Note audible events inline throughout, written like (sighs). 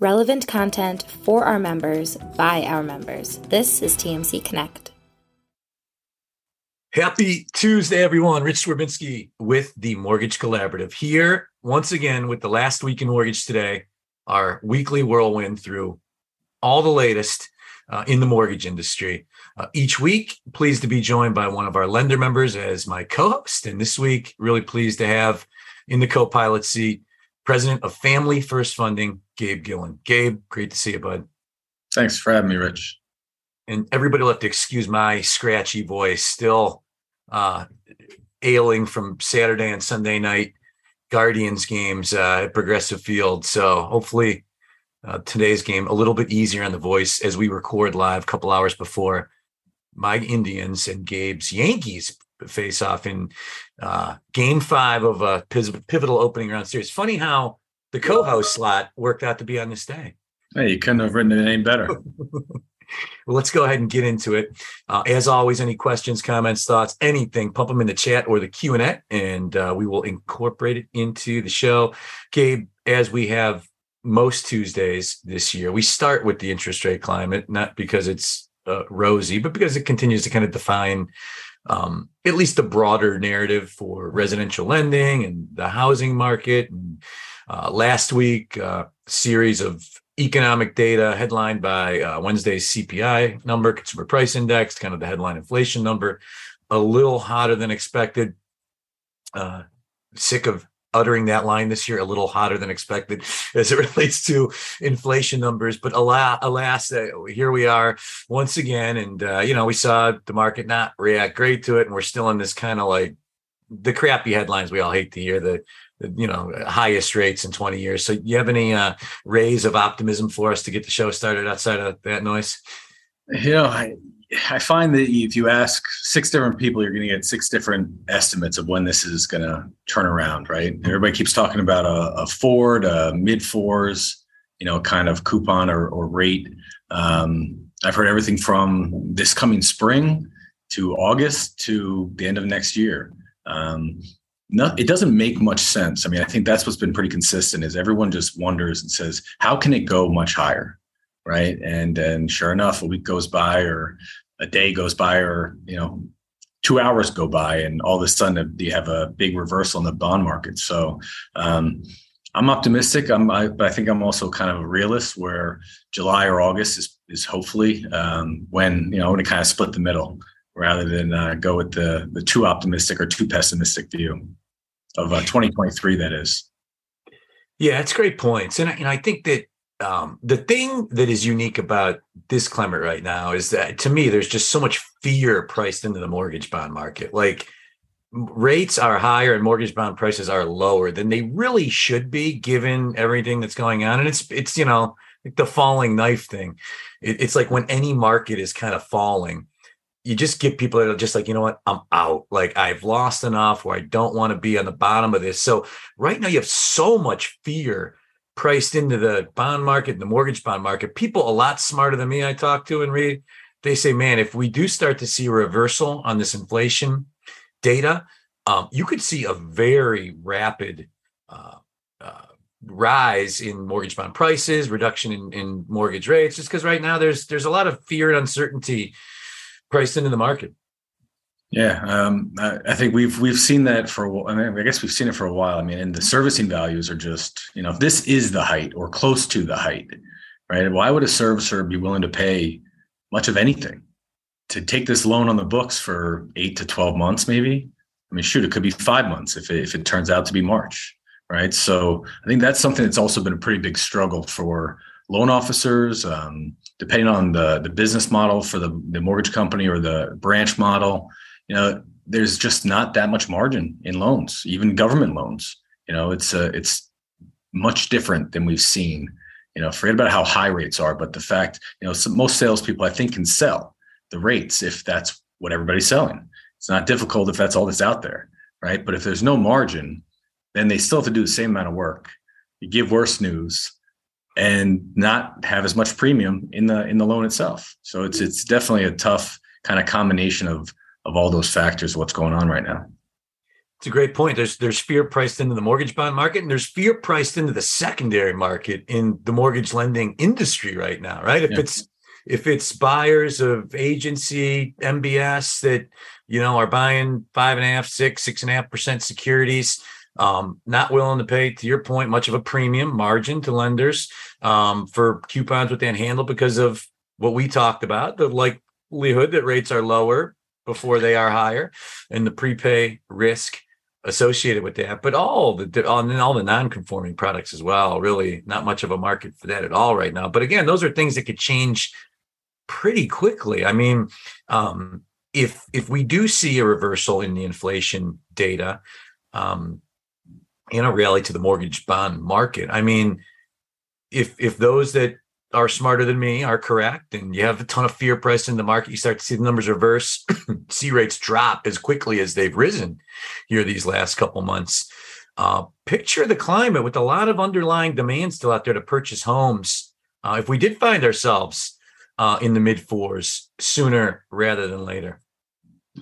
relevant content for our members by our members. This is TMC Connect. Happy Tuesday, everyone. Rich Swerbinsky with the Mortgage Collaborative here once again with the last week in mortgage today, our weekly whirlwind through all the latest uh, in the mortgage industry. Uh, each week, pleased to be joined by one of our lender members as my co-host. And this week, really pleased to have in the co-pilot seat, president of Family First Funding, Gabe Gillen. Gabe, great to see you, bud. Thanks for having me, Rich. And everybody will have to excuse my scratchy voice, still uh, ailing from Saturday and Sunday night Guardians games uh, at Progressive Field. So hopefully uh, today's game a little bit easier on the voice as we record live a couple hours before my Indians and Gabe's Yankees face off in uh, game five of a pivotal opening round series. Funny how the co-host slot worked out to be on this day. Hey, you couldn't have written it any better. (laughs) well, let's go ahead and get into it. Uh, as always, any questions, comments, thoughts, anything, pump them in the chat or the Q and A, and uh, we will incorporate it into the show. Gabe, as we have most Tuesdays this year, we start with the interest rate climate, not because it's uh, rosy, but because it continues to kind of define um, at least the broader narrative for residential lending and the housing market. And uh, last week, uh, series of economic data headlined by uh, Wednesday's CPI number, consumer price index, kind of the headline inflation number, a little hotter than expected. Uh, sick of uttering that line this year, a little hotter than expected (laughs) as it relates to inflation numbers. But alas, alas uh, here we are once again. And, uh, you know, we saw the market not react great to it. And we're still in this kind of like the crappy headlines we all hate to hear the you know highest rates in 20 years so you have any uh rays of optimism for us to get the show started outside of that noise i i find that if you ask six different people you're going to get six different estimates of when this is going to turn around right everybody keeps talking about a, a ford a mid fours you know kind of coupon or, or rate um, i've heard everything from this coming spring to august to the end of next year um, no, it doesn't make much sense. I mean, I think that's what's been pretty consistent is everyone just wonders and says, how can it go much higher? Right. And and sure enough, a week goes by or a day goes by or, you know, two hours go by and all of a sudden you have a big reversal in the bond market. So um, I'm optimistic. I'm, I, but I think I'm also kind of a realist where July or August is, is hopefully um, when, you know, when it kind of split the middle rather than uh, go with the the too optimistic or too pessimistic view of uh, 2023. That is. Yeah, that's great points, and I, and I think that um, the thing that is unique about this climate right now is that to me, there's just so much fear priced into the mortgage bond market. Like rates are higher and mortgage bond prices are lower than they really should be, given everything that's going on. And it's it's you know like the falling knife thing. It, it's like when any market is kind of falling you just get people that are just like, you know what, I'm out. Like I've lost enough where I don't want to be on the bottom of this. So right now you have so much fear priced into the bond market and the mortgage bond market. People a lot smarter than me I talk to and read, they say, man, if we do start to see a reversal on this inflation data, um, you could see a very rapid uh, uh, rise in mortgage bond prices, reduction in, in mortgage rates, just because right now there's there's a lot of fear and uncertainty priced into the market. Yeah, um, I, I, think we've we've seen that for. I mean, I guess we've seen it for a while. I mean, and the servicing values are just you know, if this is the height or close to the height, right? Why would a servicer be willing to pay much of anything to take this loan on the books for eight to twelve months, maybe? I mean, shoot, it could be five months if it, if it turns out to be March, right? So I think that's something that's also been a pretty big struggle for loan officers, um, depending on the the business model for the, the mortgage company or the branch model, you know, there's just not that much margin in loans, even government loans. You know, it's a, uh, it's much different than we've seen. You know, forget about how high rates are, but the fact, you know, some, most salespeople I think can sell the rates if that's what everybody's selling. It's not difficult if that's all that's out there, right? But if there's no margin, then they still have to do the same amount of work. You give worse news, and not have as much premium in the in the loan itself. So it's it's definitely a tough kind of combination of of all those factors. What's going on right now? It's a great point. There's there's fear priced into the mortgage bond market, and there's fear priced into the secondary market in the mortgage lending industry right now, right? If yeah. it's if it's buyers of agency MBS that you know are buying five and a half, six, six and a half percent securities, um, not willing to pay, to your point, much of a premium margin to lenders um, for coupons with that handle because of what we talked about, the likelihood that rates are lower before they are higher, and the prepay risk associated with that, but all the on all the non-conforming products as well. Really, not much of a market for that at all right now. But again, those are things that could change pretty quickly. I mean, um, if if we do see a reversal in the inflation data, um, in a rally to the mortgage bond market, I mean, if if those that are smarter than me are correct and you have a ton of fear priced in the market. You start to see the numbers reverse (clears throat) see rates drop as quickly as they've risen here these last couple months. Uh, picture the climate with a lot of underlying demand still out there to purchase homes. Uh, if we did find ourselves uh, in the mid fours sooner rather than later.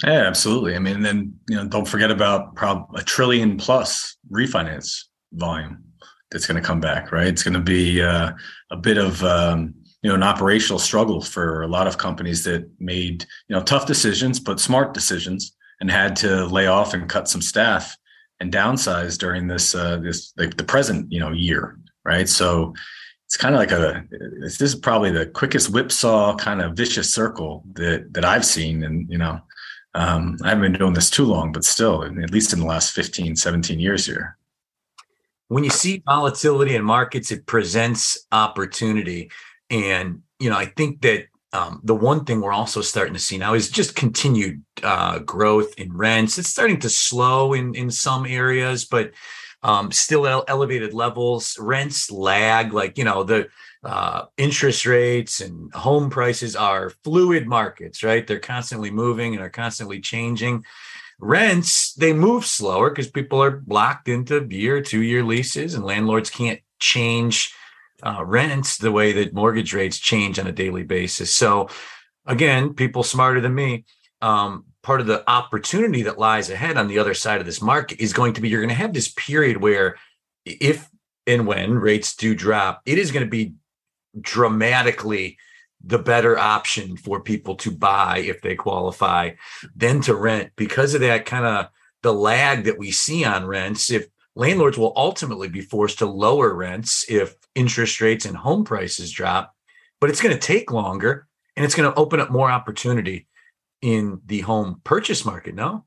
Yeah absolutely. I mean then you know don't forget about prob- a trillion plus refinance volume that's going to come back, right? It's going to be uh, a bit of um, you know an operational struggle for a lot of companies that made you know tough decisions but smart decisions and had to lay off and cut some staff and downsize during this uh, this like the present you know year, right? So it's kind of like a this is probably the quickest whipsaw kind of vicious circle that that I've seen, and you know. Um, I haven't been doing this too long, but still, at least in the last 15, 17 years here when you see volatility in markets, it presents opportunity. And, you know, I think that um, the one thing we're also starting to see now is just continued uh, growth in rents. It's starting to slow in, in some areas, but um, still at elevated levels. Rents lag, like, you know, the uh, interest rates and home prices are fluid markets, right? They're constantly moving and are constantly changing. Rents, they move slower because people are locked into year, two year leases, and landlords can't change uh, rents the way that mortgage rates change on a daily basis. So, again, people smarter than me, um, part of the opportunity that lies ahead on the other side of this market is going to be you're going to have this period where if and when rates do drop, it is going to be dramatically the better option for people to buy if they qualify than to rent. Because of that kind of the lag that we see on rents if landlords will ultimately be forced to lower rents if interest rates and home prices drop but it's going to take longer and it's going to open up more opportunity in the home purchase market no?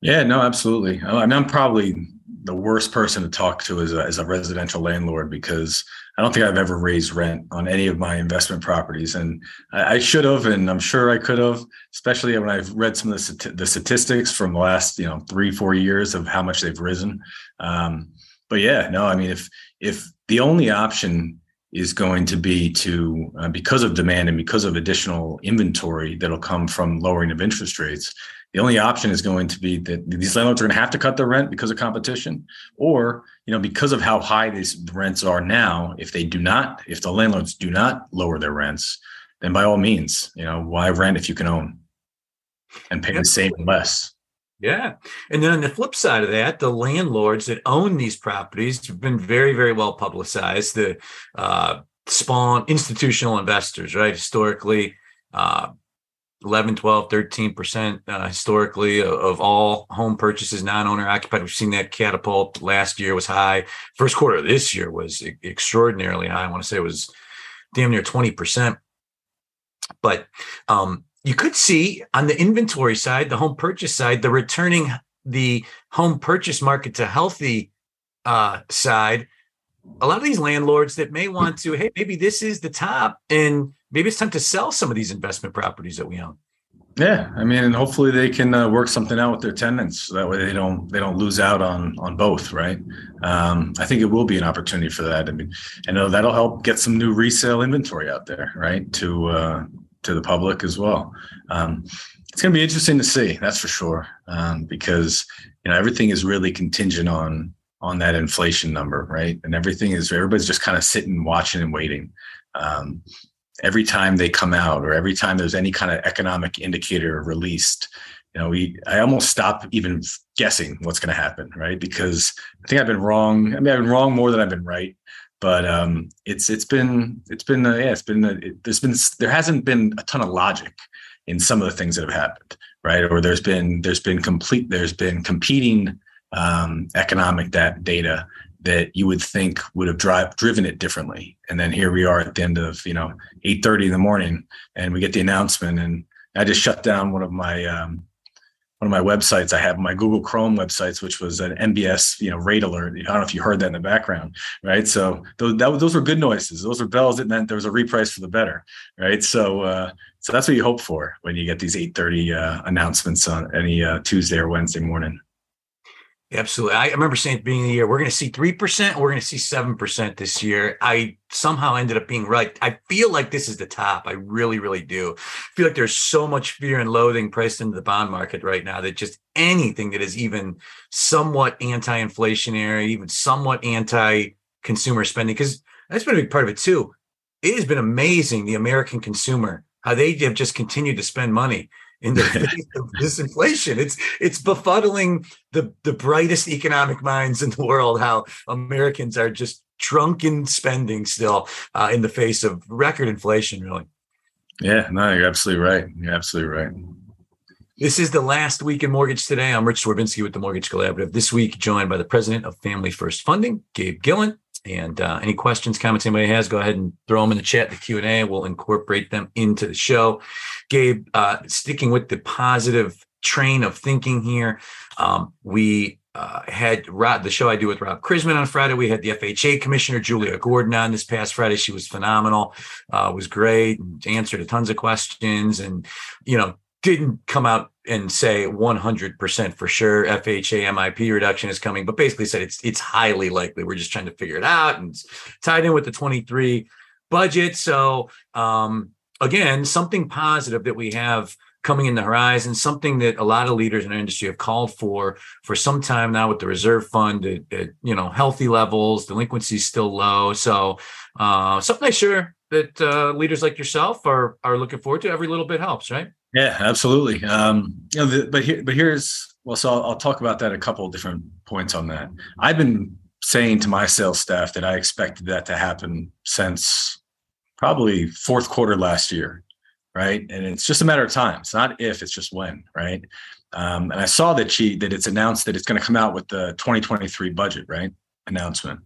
Yeah no absolutely. Oh, I mean i'm probably the worst person to talk to is a, as a residential landlord because I don't think I've ever raised rent on any of my investment properties, and I, I should have, and I'm sure I could have, especially when I've read some of the, the statistics from the last you know three four years of how much they've risen. Um, but yeah, no, I mean if if the only option is going to be to uh, because of demand and because of additional inventory that'll come from lowering of interest rates the only option is going to be that these landlords are going to have to cut their rent because of competition. Or you know because of how high these rents are now if they do not if the landlords do not lower their rents then by all means you know why rent if you can own and pay the same less yeah. And then on the flip side of that, the landlords that own these properties have been very, very well publicized. The uh, spawn institutional investors, right? Historically, uh, 11, 12, 13% uh, historically of, of, all home purchases, non-owner occupied. We've seen that catapult. Last year was high. First quarter of this year was extraordinarily high. I want to say it was damn near 20%. But um, you could see on the inventory side, the home purchase side, the returning the home purchase market to healthy uh, side. A lot of these landlords that may want to, hey, maybe this is the top and maybe it's time to sell some of these investment properties that we own. Yeah, I mean, and hopefully they can uh, work something out with their tenants. So that way they don't they don't lose out on on both, right? Um, I think it will be an opportunity for that. I mean, I know that'll help get some new resale inventory out there, right? To uh, to the public as well. Um, it's going to be interesting to see, that's for sure, um, because you know everything is really contingent on on that inflation number, right? And everything is everybody's just kind of sitting, watching, and waiting. Um, every time they come out or every time there's any kind of economic indicator released you know, we I almost stop even guessing what's going to happen, right? Because I think I've been wrong. I mean, I've been wrong more than I've been right. But um, it's it's been it's been uh, yeah it's been uh, it, there's been there hasn't been a ton of logic in some of the things that have happened, right? Or there's been there's been complete there's been competing um, economic that data that you would think would have drive, driven it differently. And then here we are at the end of you know 8:30 in the morning, and we get the announcement, and I just shut down one of my um, one of my websites. I have my Google Chrome websites, which was an MBS, you know, rate alert. I don't know if you heard that in the background, right? So those that, those were good noises. Those were bells that meant there was a reprice for the better, right? So uh, so that's what you hope for when you get these 8:30 uh, announcements on any uh, Tuesday or Wednesday morning. Absolutely. I remember saying at the beginning of the year, we're going to see 3%, we're going to see 7% this year. I somehow ended up being right. I feel like this is the top. I really, really do. I feel like there's so much fear and loathing priced into the bond market right now that just anything that is even somewhat anti inflationary, even somewhat anti consumer spending, because that's been a big part of it too. It has been amazing, the American consumer, how they have just continued to spend money in the (laughs) face of this inflation. It's it's befuddling the the brightest economic minds in the (laughs) world how Americans are just drunken spending still uh, in the face of record inflation. Really. Yeah, no, you're absolutely right. You're absolutely right. This is the last week in Mortgage Today. I'm Rich Swerbinsky with the Mortgage Collaborative. This week, joined by the president of Family First Funding, Gabe Gillen. And uh, any questions, comments anybody has, go ahead and throw them in the chat, the Q and A. We'll incorporate them into the show. Gabe, uh, sticking with the positive train of thinking here, um, we uh, had Rob, the show I do with Rob Chrisman on Friday. We had the FHA commissioner Julia Gordon on this past Friday. She was phenomenal, uh, was great, answered a tons of questions, and you know didn't come out and say 100% for sure FHA MIP reduction is coming, but basically said it's it's highly likely. We're just trying to figure it out and tied in with the 23 budget. So um, again, something positive that we have coming in the horizon, something that a lot of leaders in our industry have called for for some time now with the reserve fund at, at you know healthy levels, delinquency is still low. So uh, something I sure that uh, leaders like yourself are are looking forward to. Every little bit helps, right? Yeah, absolutely. Um, you know, the, but here, but here's well, so I'll, I'll talk about that a couple different points on that. I've been saying to my sales staff that I expected that to happen since probably fourth quarter last year, right? And it's just a matter of time. It's not if, it's just when, right? Um, and I saw that she that it's announced that it's going to come out with the 2023 budget, right? Announcement.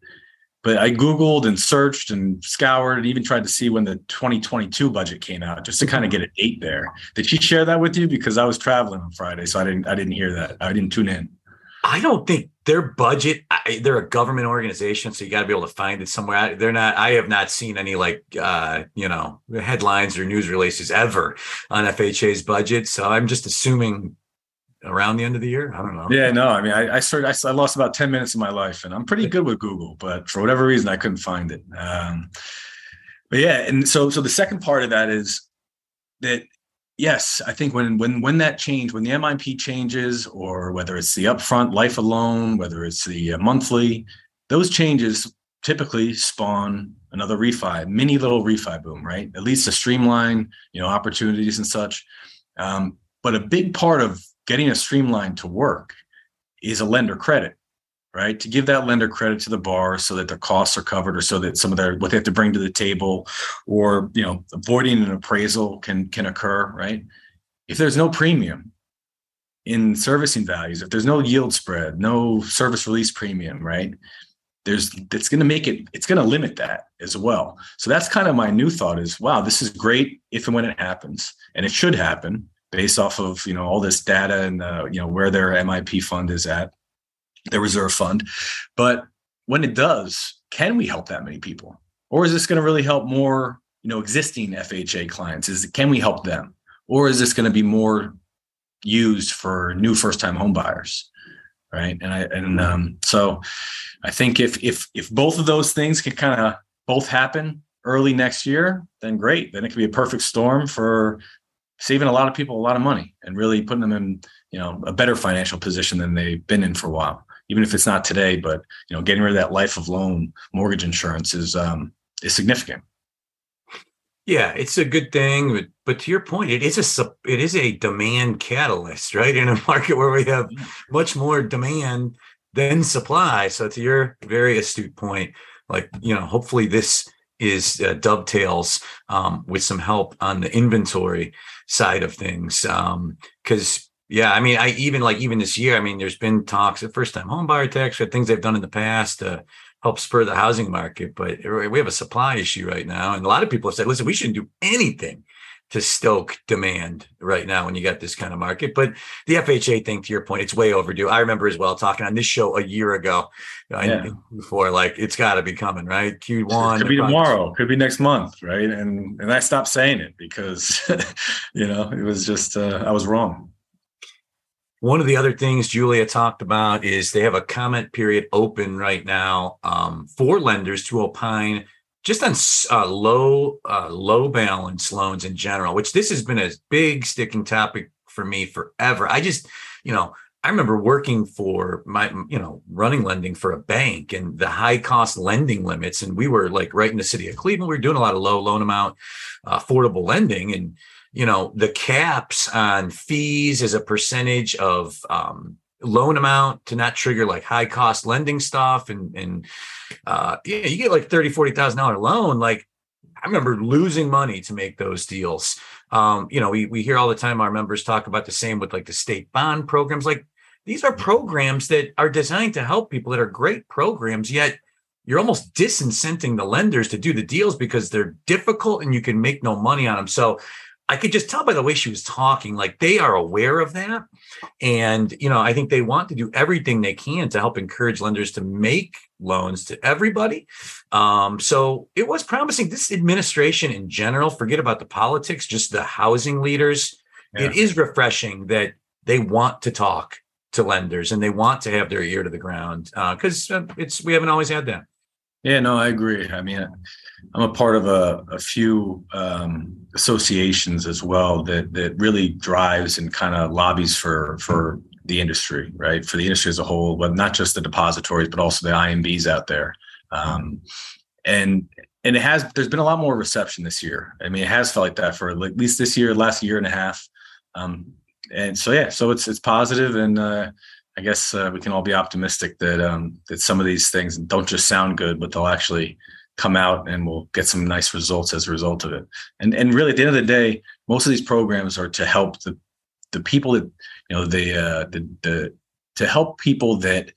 But I Googled and searched and scoured and even tried to see when the 2022 budget came out just to kind of get a date there. Did she share that with you? Because I was traveling on Friday, so I didn't I didn't hear that. I didn't tune in. I don't think their budget. They're a government organization, so you got to be able to find it somewhere. They're not. I have not seen any like uh, you know headlines or news releases ever on FHA's budget. So I'm just assuming around the end of the year? I don't know. Yeah, no. I mean, I, I started. I, I, lost about ten minutes of my life, and I'm pretty good with Google, but for whatever reason, I couldn't find it. Um, but yeah, and so so the second part of that is that yes, I think when when when that change, when the MIP changes, or whether it's the upfront life alone, whether it's the uh, monthly, those changes typically spawn another refi, mini little refi boom, right? At least to streamline, you know, opportunities and such. Um, but a big part of getting a streamline to work is a lender credit, right? To give that lender credit to the borrower so that their costs are covered or so that some of their what they have to bring to the table or you know avoiding an appraisal can can occur, right? If there's no premium in servicing values, if there's no yield spread, no service release premium, right? There's it's going to make it it's going to limit that as well. So that's kind of my new thought is wow, this is great if and when it happens and it should happen based off of you know all this data and uh, you know where their MIP fund is at, their reserve fund. But when it does, can we help that many people, or is this going to really help more you know existing FHA clients? Is can we help them, or is this going to be more used for new first time home buyers? Right, and I and um, so I think if if if both of those things can kind of both happen early next year, then great. Then it could be a perfect storm for saving a lot of people a lot of money and really putting them in you know a better financial position than they've been in for a while even if it's not today but you know getting rid of that life of loan mortgage insurance is um is significant Yeah, it's a good thing, but but to your point, it is a it is a demand catalyst, right? In a (laughs) market where we have much more demand than supply. So to your very astute point, like you know, hopefully this is uh, dovetails um, with some help on the inventory side of things. Because um, yeah, I mean, I even like even this year, I mean, there's been talks at first time home buyer tax or things they've done in the past to help spur the housing market, but we have a supply issue right now, and a lot of people have said, listen, we shouldn't do anything to stoke demand right now when you got this kind of market. But the FHA thing, to your point, it's way overdue. I remember as well talking on this show a year ago yeah. before, like it's got to be coming, right? Q1 could be tomorrow, could be next month, right? And and I stopped saying it because (laughs) you know it was just uh, I was wrong. One of the other things Julia talked about is they have a comment period open right now um, for lenders to opine just on uh, low uh, low balance loans in general, which this has been a big sticking topic for me forever. I just, you know, I remember working for my, you know, running lending for a bank and the high cost lending limits, and we were like right in the city of Cleveland. We were doing a lot of low loan amount, uh, affordable lending, and you know the caps on fees as a percentage of um, loan amount to not trigger like high cost lending stuff and and uh yeah you get like 30 40 thousand dollar loan like i remember losing money to make those deals. Um you know we, we hear all the time our members talk about the same with like the state bond programs like these are programs that are designed to help people that are great programs yet you're almost disincenting the lenders to do the deals because they're difficult and you can make no money on them so I could just tell by the way she was talking, like they are aware of that. And, you know, I think they want to do everything they can to help encourage lenders to make loans to everybody. Um, so it was promising. This administration in general, forget about the politics, just the housing leaders. Yeah. It is refreshing that they want to talk to lenders and they want to have their ear to the ground because uh, uh, it's we haven't always had that. Yeah, no, I agree. I mean, I'm a part of a, a few um, associations as well that that really drives and kind of lobbies for for the industry, right? For the industry as a whole, but not just the depositories, but also the IMBs out there. Um, and and it has there's been a lot more reception this year. I mean, it has felt like that for at least this year, last year and a half. Um, and so yeah, so it's it's positive, and uh, I guess uh, we can all be optimistic that um, that some of these things don't just sound good, but they'll actually come out and we'll get some nice results as a result of it. And and really at the end of the day, most of these programs are to help the the people that you know the uh, the the to help people that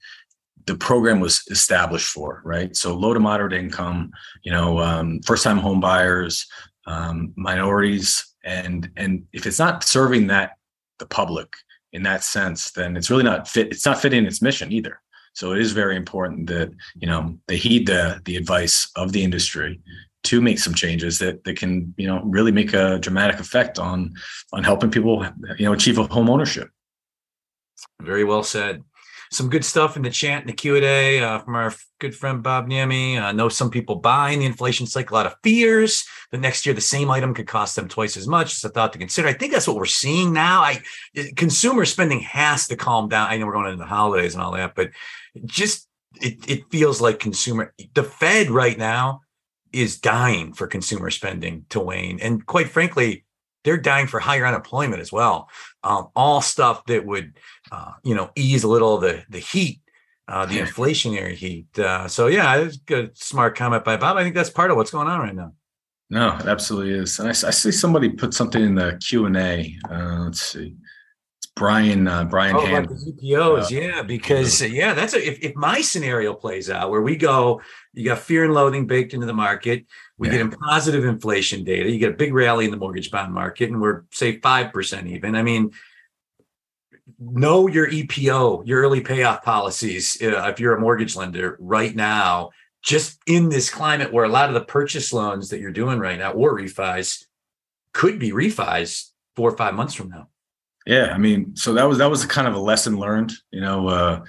the program was established for, right? So low to moderate income, you know, um, first time home buyers, um, minorities, and and if it's not serving that the public in that sense, then it's really not fit. It's not fitting its mission either. So it is very important that you know they heed the the advice of the industry to make some changes that that can you know really make a dramatic effect on on helping people you know achieve a home ownership. Very well said some good stuff in the chat and the Q&A uh, from our good friend Bob Niemi. I know some people buy buying the inflation cycle out of fears The next year the same item could cost them twice as much. It's a thought to consider. I think that's what we're seeing now. I consumer spending has to calm down. I know we're going into the holidays and all that, but just it, it feels like consumer the Fed right now is dying for consumer spending to wane. And quite frankly, they're dying for higher unemployment as well. Um, all stuff that would, uh, you know, ease a little of the the heat, uh, the (laughs) inflationary heat. Uh, so yeah, it's good smart comment by Bob. I think that's part of what's going on right now. No, it absolutely is. And I, I see somebody put something in the Q and A. Uh, let's see. Brian. Uh, Brian. Oh, Hand. the EPOs, uh, yeah, because yeah, that's a, if if my scenario plays out where we go, you got fear and loathing baked into the market we yeah. get positive inflation data. You get a big rally in the mortgage bond market, and we're say five percent even. I mean, know your EPO, your early payoff policies. Uh, if you're a mortgage lender right now, just in this climate where a lot of the purchase loans that you're doing right now or refis could be refis four or five months from now. Yeah, I mean, so that was that was kind of a lesson learned. You know, uh,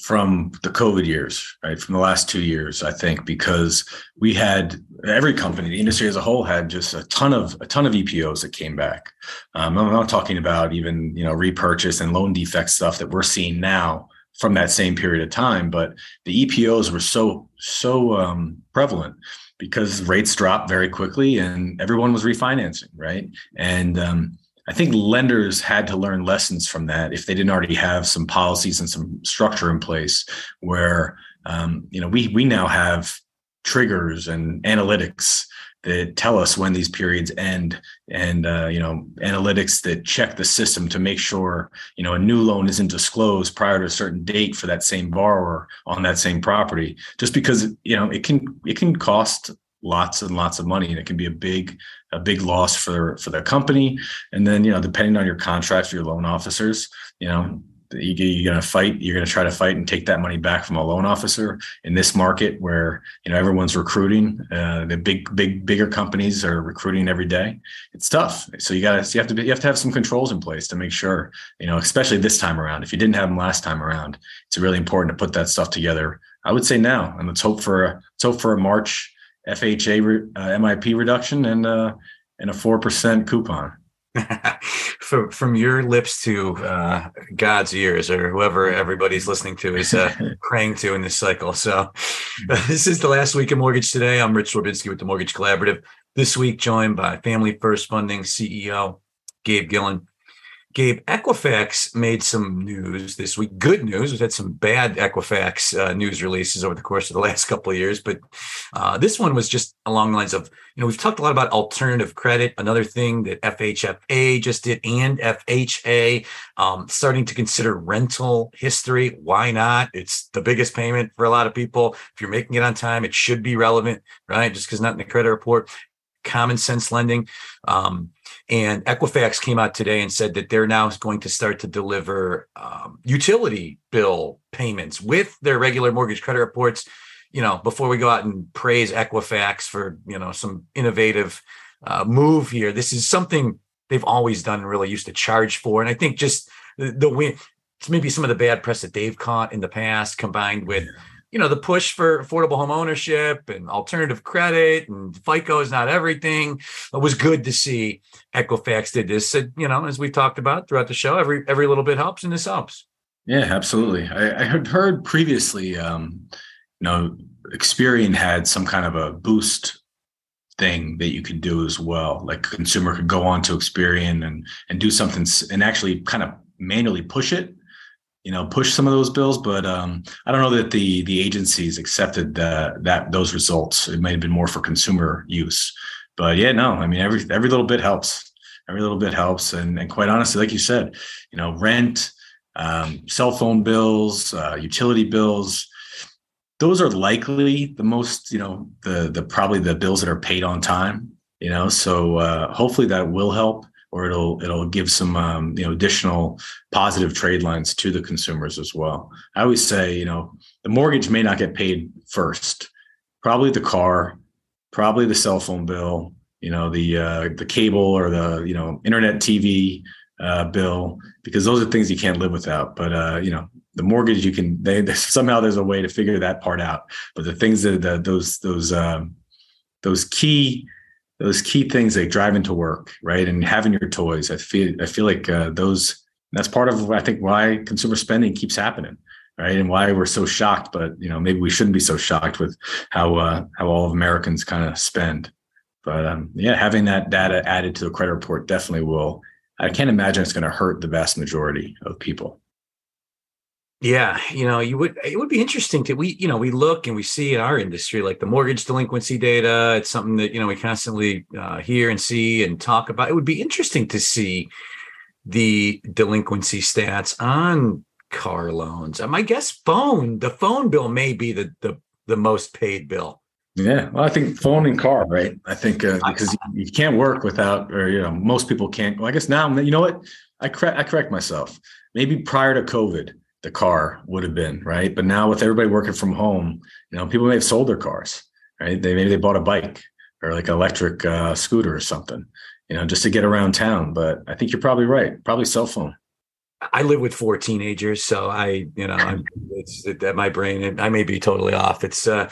from the COVID years, right? From the last two years, I think, because we had every company, the industry as a whole, had just a ton of a ton of EPOs that came back. Um, I'm not talking about even you know repurchase and loan defect stuff that we're seeing now from that same period of time, but the EPOs were so so um, prevalent because rates dropped very quickly and everyone was refinancing, right? And um, I think lenders had to learn lessons from that if they didn't already have some policies and some structure in place where um, you know we we now have triggers and analytics that tell us when these periods end and uh, you know analytics that check the system to make sure you know a new loan isn't disclosed prior to a certain date for that same borrower on that same property. Just because you know it can it can cost lots and lots of money and it can be a big a big loss for for the company. And then you know depending on your contracts your loan officers you know you're going to fight you're going to try to fight and take that money back from a loan officer. In this market where you know everyone's recruiting uh, the big big bigger companies are recruiting every day it's tough. So you got to you have to be, you have to have some controls in place to make sure you know especially this time around. If you didn't have them last time around it's really important to put that stuff together. I would say now and let's hope for a let's hope for a march fha uh, mip reduction and uh and a 4% coupon (laughs) from from your lips to uh, God's ears, or whoever everybody's listening to is uh, (laughs) praying to in this cycle. So, uh, (laughs) this is the last week of Mortgage Today. I'm Rich Swerbinsky with the Mortgage Collaborative. This week, joined by Family First Funding CEO Gabe Gillen. Gabe, Equifax made some news this week. Good news. We've had some bad Equifax uh, news releases over the course of the (laughs) last couple of years, but uh, this one was just along the lines of, you know, we've talked a lot about alternative credit. Another thing that FHFA just did and FHA um, starting to consider rental history. Why not? It's the biggest payment for a lot of people. If you're making it on time, it should be relevant, right? Just because not in the credit report common sense lending. Um, and Equifax came out today and said that they're now going to start to deliver um, utility bill payments with their regular mortgage credit reports. You know, before we go out and praise Equifax for you know some innovative uh, move here, this is something they've always done and really used to charge for. And I think just the, the win, maybe some of the bad press that they've caught in the past, combined with. You know the push for affordable home ownership and alternative credit and FICO is not everything. It was good to see Equifax did this. And, you know, as we talked about throughout the show, every every little bit helps, and this helps. Yeah, absolutely. I, I had heard previously, um, you know, Experian had some kind of a boost thing that you could do as well. Like consumer could go on to Experian and and do something and actually kind of manually push it you know push some of those bills but um, i don't know that the the agencies accepted that those results. It might have been more for consumer use. But yeah no i mean every every little bit helps. Every little bit helps. And and quite honestly like you said you know rent um, cell phone bills uh, utility bills those are likely the most you know the the probably the bills that are paid on time you know? So uh, hopefully that will help or it'll it'll give some um, you know additional positive trade lines to the consumers as well. I always say, you know, the mortgage may not get paid first. Probably the car, probably the cell phone bill, you know, the uh, the cable or the you know internet TV uh, bill, because those are things you can't live without. But uh, you know, the mortgage you can they, (laughs) somehow there's a way to figure that part out. But the things that the, those those um, those key those key things like driving to work, right, and having your toys. I feel I feel like uh, those that's part of I think why consumer spending keeps happening, right, and why we're so shocked. But you know, maybe we shouldn't be so shocked with how uh, how all of Americans kind of spend. But um, yeah, having that data added to the credit report definitely will. I can't imagine it's going to hurt the vast majority of people. Yeah, you know, you would it would be interesting to we, you know, we look and we see in our industry like the mortgage delinquency data. It's something that you know we constantly uh, hear and see and talk about. It would be interesting to see the delinquency stats on car loans. My guess phone, the phone bill may be the the the most paid bill. Yeah, well, I think phone and car, right? I think uh, because you, you can't work without, or you know, most people can't. Well, I guess now, you know what? I correct, I correct myself. Maybe prior to COVID, the car would have been, right? But now with everybody working from home, you know, people may have sold their cars, right? They maybe they bought a bike or like an electric uh, scooter or something, you know, just to get around town. But I think you're probably right. Probably cell phone. I live with four teenagers, so I, you know, I'm, it's that my brain. I may be totally off. It's, uh,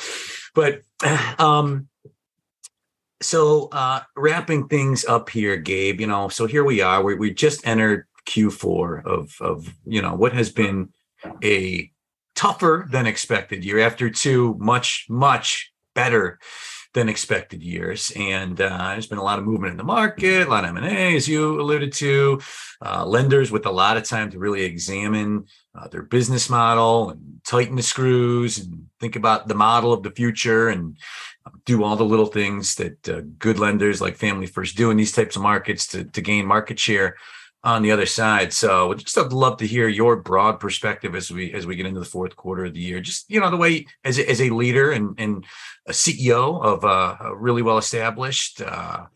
but, (sighs) um, so uh, wrapping things up here, Gabe. You know, so here we are. We we just entered Q4 of of you know what has been a tougher than expected year after two much much better than expected years. And uh, there's been a lot of movement in the market, a lot of M&A, as you alluded to, uh, lenders with a lot of time to really examine uh, their business model and tighten the screws and think about the model of the future and um, do all the little things that uh, good lenders like Family First do in these types of markets to, to gain market share on the other side. So just I'd love to hear your broad perspective as we as we get into the fourth quarter of the year. Just you know the way as a, as a leader and and a CEO of a, a really well established uh,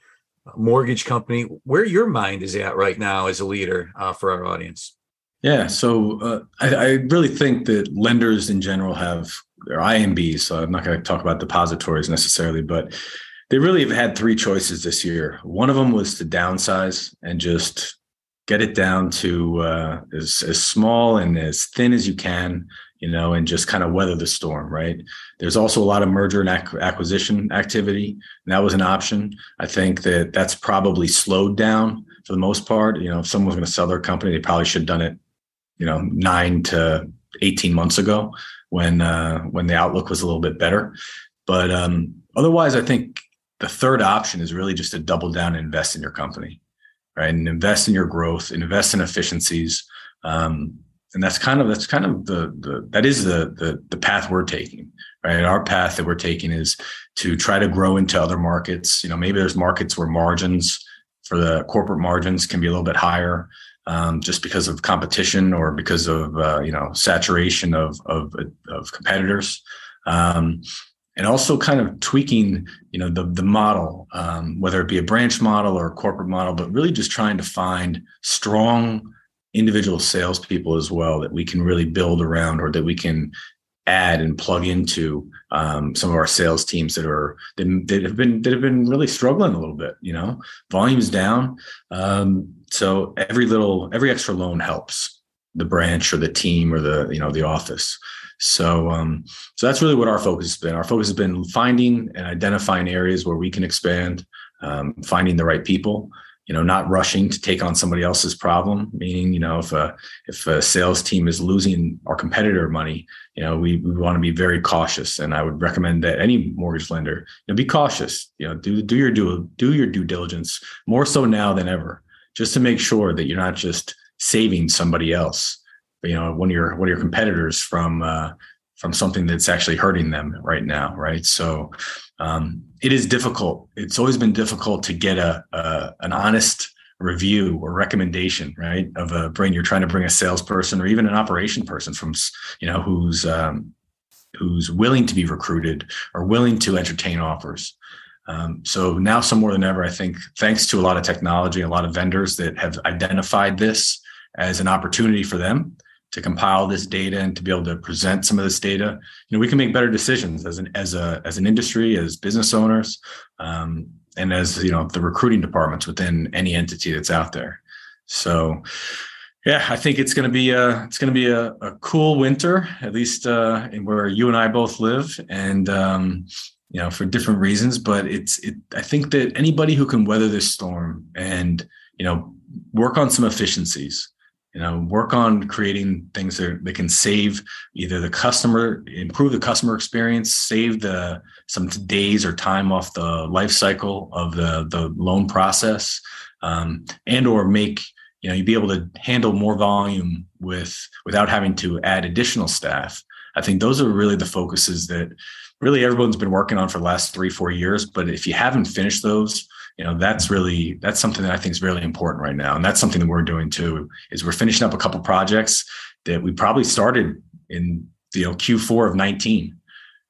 mortgage company, where your mind is at right now as a leader uh, for our audience. Yeah, so uh, I, I, really think that lenders in general have their IMBs. So I'm not going to talk about depositories necessarily, but they really have had three choices this year. One of them was to downsize and just get it down to uh, as, as small and as thin as you can, you know, and just kind of weather the storm, right? There's also a lot of merger and acquisition activity, and that was an option. I think that that's probably slowed down for the most part. You know, if someone was going to sell their company, they probably should have done it, you know, nine to 18 months ago when uh, when the outlook was a little bit better. But um, otherwise, I think the third option is really just to double down and invest in your company right? And invest in your growth, and invest in efficiencies. Um, and that's kind of that's kind of the the that is the the the path we're taking, right? Our path that we're taking is to try to grow into other markets. You know, maybe there's markets where margins for the corporate margins can be a little bit higher. Um, just because of competition or because of uh, you know saturation of of, of competitors. Um, and also kind of tweaking, you know, the the model, um, whether it be a branch model or a corporate model, but really just trying to find strong individual salespeople as well that we can really build around or that we can add and plug into um, some of our sales teams that are that, that, have been that have been really struggling a little bit. You know, volumes down, um, so every little every extra loan helps the branch or the team or the you know the office. So, um, so that's really what our focus has been. Our focus has been finding and identifying areas where we can expand, um, finding the right people. You know, not rushing to take on somebody else's problem. Meaning, you know, if a if a sales team is losing our competitor money, you know, we, we want to be very cautious. And I would recommend that any mortgage lender, you know, be cautious. You know, do do your do do your due diligence more so now than ever, just to make sure that you're not just saving somebody else you know one of your one of your competitors from uh, from something that's actually hurting them right now right? So um, it is difficult. It's always been difficult to get a, a, an honest review or recommendation right of a brain. You're trying to bring a salesperson or even an operation person from you know who's um, who's willing to be recruited or willing to entertain offers. Um, so now some more than ever i think thanks to a lot of technology a lot of vendors that have identified this as an opportunity for them to compile this data and to be able to present some of this data you know we can make better decisions as an as a as an industry as business owners um, and as you know the recruiting departments within any entity that's out there. So yeah i think it's going to be a it's going to be a, a cool winter at least uh, where you and i both live. And um, you know for different reasons but it's it i think that anybody who can weather this storm and you know work on some efficiencies you know work on creating things that, that can save either the customer improve the customer experience save the some days or time off the life cycle of the the loan process um, and or make you know you'd be able to handle more volume with without having to add additional staff. I think those are really the focuses that really everyone's been working on for the last three four years but if you haven't finished those you know that's really that's something that i think is really important right now. And that's something that we're doing too is we're finishing up a couple projects that we probably started in you know q4 of 19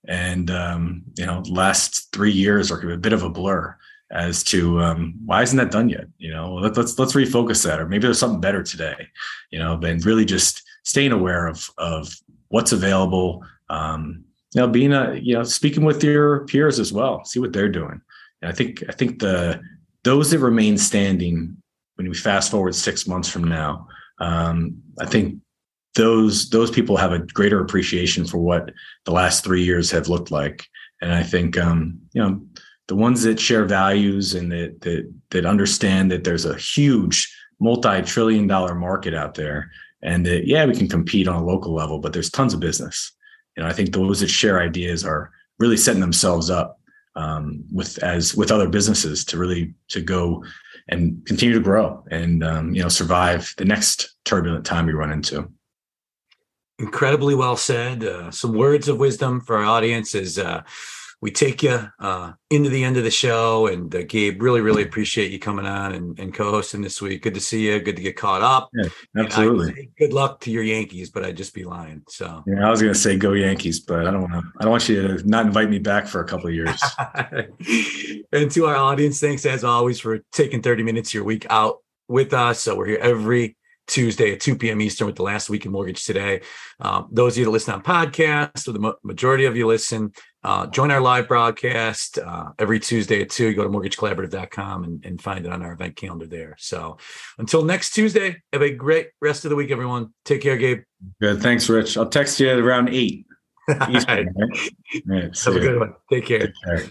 and um, you know last three years are a bit of a blur as to um, why isn't that done yet? You know let, let's let's refocus that or maybe there's something better today you know and really just staying aware of of what's available um, you know being a you know speaking with your peers as well see what they're doing I think I think the those that remain standing when we fast forward six months from now, um, I think those those people have a greater appreciation for what the last three years have looked like. And I think um, you know the ones that share values and that that that understand that there's a huge multi-trillion dollar market out there and that yeah we can compete on a local level but there's tons of business you know i think those that share ideas are really setting themselves up um, with as with other businesses to really to go and continue to grow and um, you know survive the next turbulent time we run into. Incredibly well said. Uh, some words of wisdom for our audience is uh, we take you uh, into the end of the show. And uh, Gabe, really, really appreciate you coming on and, and, co-hosting this week. Good to see you. Good to get caught up. Yeah, absolutely. Good luck to your Yankees, but I'd just be lying. So yeah, I was going to say go Yankees, but I don't want to. I don't want you to not invite me back for a couple of years. (laughs) and to our audience, thanks as always for taking thirty minutes of your week out with us. So we're here every Tuesday at 2 p.m. Eastern with the last week in mortgage today. Um, those of you that listen on podcast, or the majority of you listen, uh, join our live broadcast uh, every Tuesday at 2. You Go to mortgagecollaborative.com and, and find it on our event calendar there. So until next Tuesday, have a great rest of the week, everyone. Take care, Gabe. Good. Thanks, Rich. I'll text you at around 8. (laughs) Eastern, right? right, (laughs) have a good one. Take care. Take care.